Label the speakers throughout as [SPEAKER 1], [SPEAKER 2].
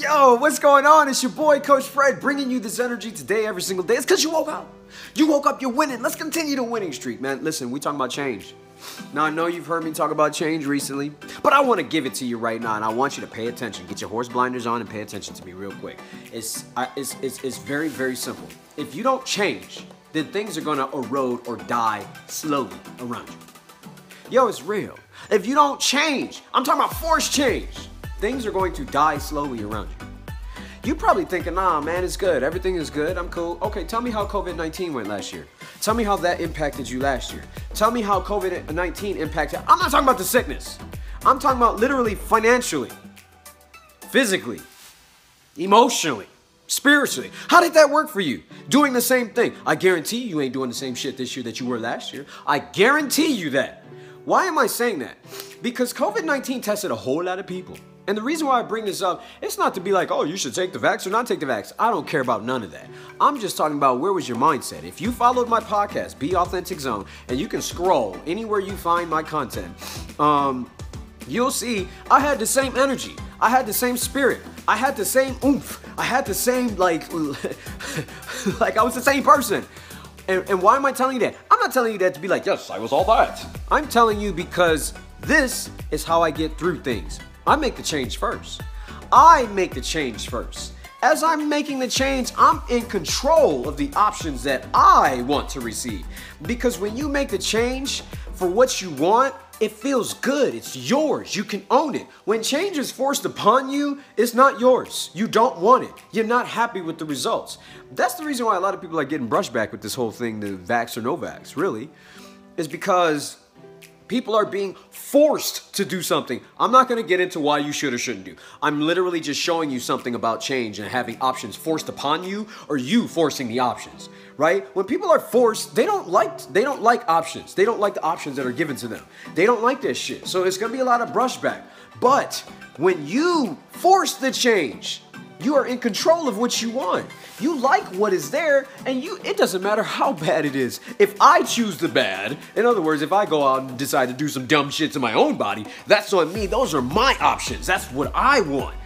[SPEAKER 1] Yo, what's going on? It's your boy, Coach Fred, bringing you this energy today, every single day. It's because you woke up. You woke up, you're winning. Let's continue the winning streak, man. Listen, we talking about change. Now, I know you've heard me talk about change recently, but I want to give it to you right now, and I want you to pay attention. Get your horse blinders on and pay attention to me real quick. It's, I, it's, it's, it's very, very simple. If you don't change, then things are going to erode or die slowly around you. Yo, it's real. If you don't change, I'm talking about force change, things are going to die slowly around you. You probably thinking, nah, man, it's good. Everything is good. I'm cool. Okay, tell me how COVID 19 went last year. Tell me how that impacted you last year. Tell me how COVID 19 impacted. I'm not talking about the sickness. I'm talking about literally financially, physically, emotionally, spiritually. How did that work for you? Doing the same thing. I guarantee you ain't doing the same shit this year that you were last year. I guarantee you that. Why am I saying that? Because COVID 19 tested a whole lot of people. And the reason why I bring this up, it's not to be like, oh, you should take the vax or not take the vax. I don't care about none of that. I'm just talking about where was your mindset. If you followed my podcast, Be Authentic Zone, and you can scroll anywhere you find my content, um, you'll see I had the same energy. I had the same spirit. I had the same oomph. I had the same, like, like I was the same person. And, and why am I telling you that? I'm not telling you that to be like, yes, I was all that. I'm telling you because this is how I get through things. I make the change first. I make the change first. As I'm making the change, I'm in control of the options that I want to receive. Because when you make the change for what you want, it feels good. It's yours. You can own it. When change is forced upon you, it's not yours. You don't want it. You're not happy with the results. That's the reason why a lot of people are getting brushed back with this whole thing, the vax or no vax, really, is because People are being forced to do something. I'm not going to get into why you should or shouldn't do. I'm literally just showing you something about change and having options forced upon you or you forcing the options, right? When people are forced, they don't like they don't like options. They don't like the options that are given to them. They don't like this shit. So it's going to be a lot of brushback. But when you force the change, you are in control of what you want. You like what is there, and you it doesn't matter how bad it is. If I choose the bad, in other words, if I go out and decide to do some dumb shit to my own body, that's on me. Those are my options. That's what I want.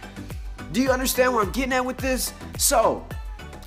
[SPEAKER 1] Do you understand where I'm getting at with this? So,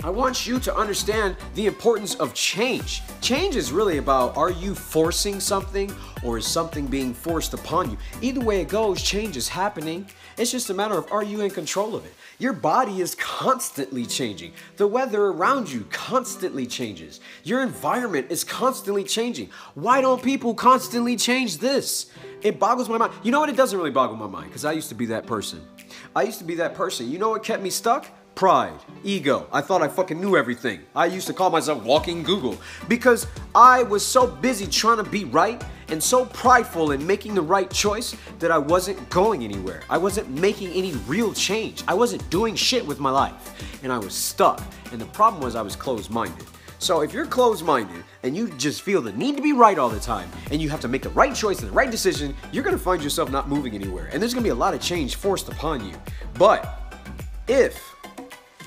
[SPEAKER 1] I want you to understand the importance of change. Change is really about are you forcing something or is something being forced upon you? Either way it goes, change is happening. It's just a matter of are you in control of it? Your body is constantly changing. The weather around you constantly changes. Your environment is constantly changing. Why don't people constantly change this? It boggles my mind. You know what? It doesn't really boggle my mind because I used to be that person. I used to be that person. You know what kept me stuck? Pride, ego. I thought I fucking knew everything. I used to call myself walking Google because I was so busy trying to be right and so prideful in making the right choice that I wasn't going anywhere. I wasn't making any real change. I wasn't doing shit with my life and I was stuck. And the problem was I was closed minded. So if you're closed minded and you just feel the need to be right all the time and you have to make the right choice and the right decision, you're gonna find yourself not moving anywhere. And there's gonna be a lot of change forced upon you. But if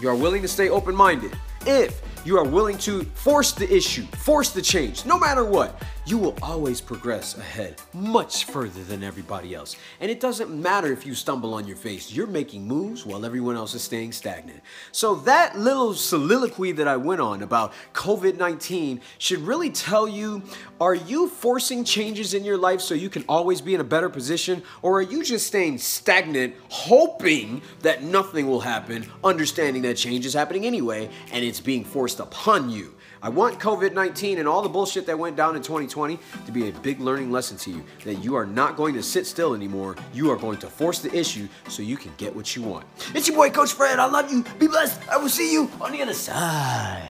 [SPEAKER 1] you are willing to stay open minded, if you are willing to force the issue, force the change, no matter what, you will always progress ahead much further than everybody else. And it doesn't matter if you stumble on your face, you're making moves while everyone else is staying stagnant. So, that little soliloquy that I went on about COVID 19 should really tell you are you forcing changes in your life so you can always be in a better position, or are you just staying stagnant, hoping that nothing will happen, understanding that change is happening anyway and it's being forced upon you? I want COVID 19 and all the bullshit that went down in 2020 to be a big learning lesson to you that you are not going to sit still anymore. You are going to force the issue so you can get what you want. It's your boy, Coach Fred. I love you. Be blessed. I will see you on the other side.